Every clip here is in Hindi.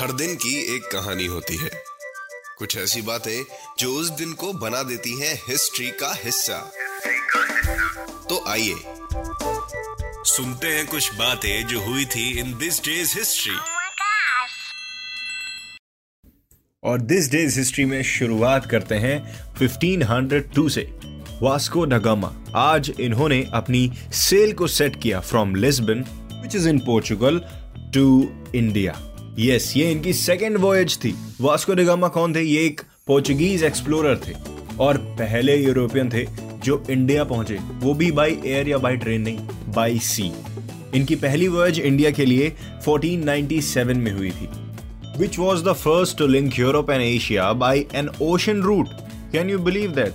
हर दिन की एक कहानी होती है। कुछ ऐसी बातें जो उस दिन को बना देती हैं हिस्ट्री का हिस्सा। तो आइए सुनते हैं कुछ बातें जो हुई थी इन दिस डेज़ हिस्ट्री. और दिस डेज़ हिस्ट्री में शुरुआत करते हैं 1502 से। वास्को नगामा आज इन्होंने अपनी सेल को सेट किया from Lisbon which is in Portugal to India yes ये इनकी सेकेंड वॉयज थी। वास्को डिगामा कौन थे? ये एक पोर्चुगीज एक्सप्लोरर थे। और पहले यूरोपियन थे जो इंडिया पहुँचे। वो भी बाई एयर या बाई ट्रेन नहीं बाई सी इनकी पहली वॉयज इंडिया के लिए 1497 में हुई थी। Which was the first to link Europe and Asia by an ocean route. Can you believe that?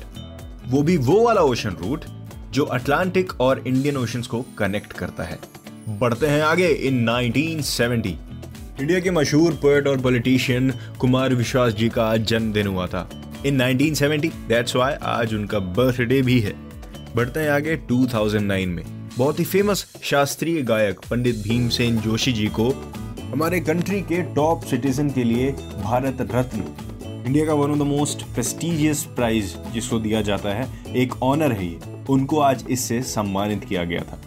वो भी वो वाला ओशन रूट जो अटलांटिक और इंडियन ओशंस को कनेक्ट करता है। बढ़ते हैं आगे इन 1970 इंडिया के मशहूर पोएट और पॉलिटिशियन कुमार विश्वास जी का आज जन्मदिन हुआ था। इन 1970 दैट्स व्हाई आज उनका बर्थडे भी है। बढ़ते हैं आगे 2009 में। बहुत ही फ़ेमस शास्त्रीय गायक पंडित भीमसेन जोशी जी को हमारे कंट्री के टॉप सिटीजन के लिए भारत रत्न। इंडिया का one of the most prestigious prize जिसको दिया जाता है, एक ऑनर है ये। उनको आज इससे सम्मानित किया गया था।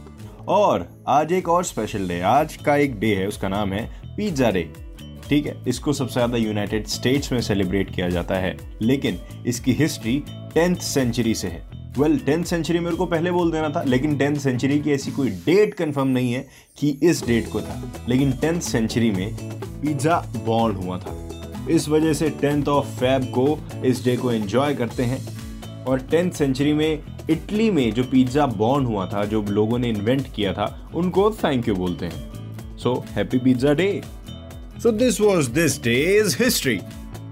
और आज एक और स्पेशल डे आज का एक डे है, उसका नाम है पिज्जा डे। ठीक है, इसको सबसे ज़्यादा यूनाइटेड स्टेट्स में सेलिब्रेट किया जाता है, लेकिन इसकी हिस्ट्री टेंथ सेंचुरी से है। वेल टेंथ सेंचुरी मेरे को पहले बोल देना था, लेकिन टेंथ सेंचुरी की ऐसी कोई डेट कंफर्म नहीं है कि इस डेट को था। लेकिन टेंथ सेंचुरी में पिज्जा बॉर्न हुआ था। इस वजह से टेंथ ऑफ़ फैब को इस डे को एंजॉय करते हैं। और टेंथ सेंचुरी में इटली में जो पिज्जा बॉर्न हुआ था, जो लोगों ने इन्वेंट किया था, उनको थैंक यू बोलते हैं। Happy pizza day so this was this day's history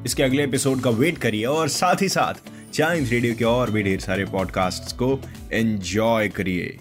इसके अगले एपिसोड का वेट करिए और साथ ही साथ चाइम्स रेडियो के और भी ढेर सारे पॉडकास्ट को एंजॉय करिए।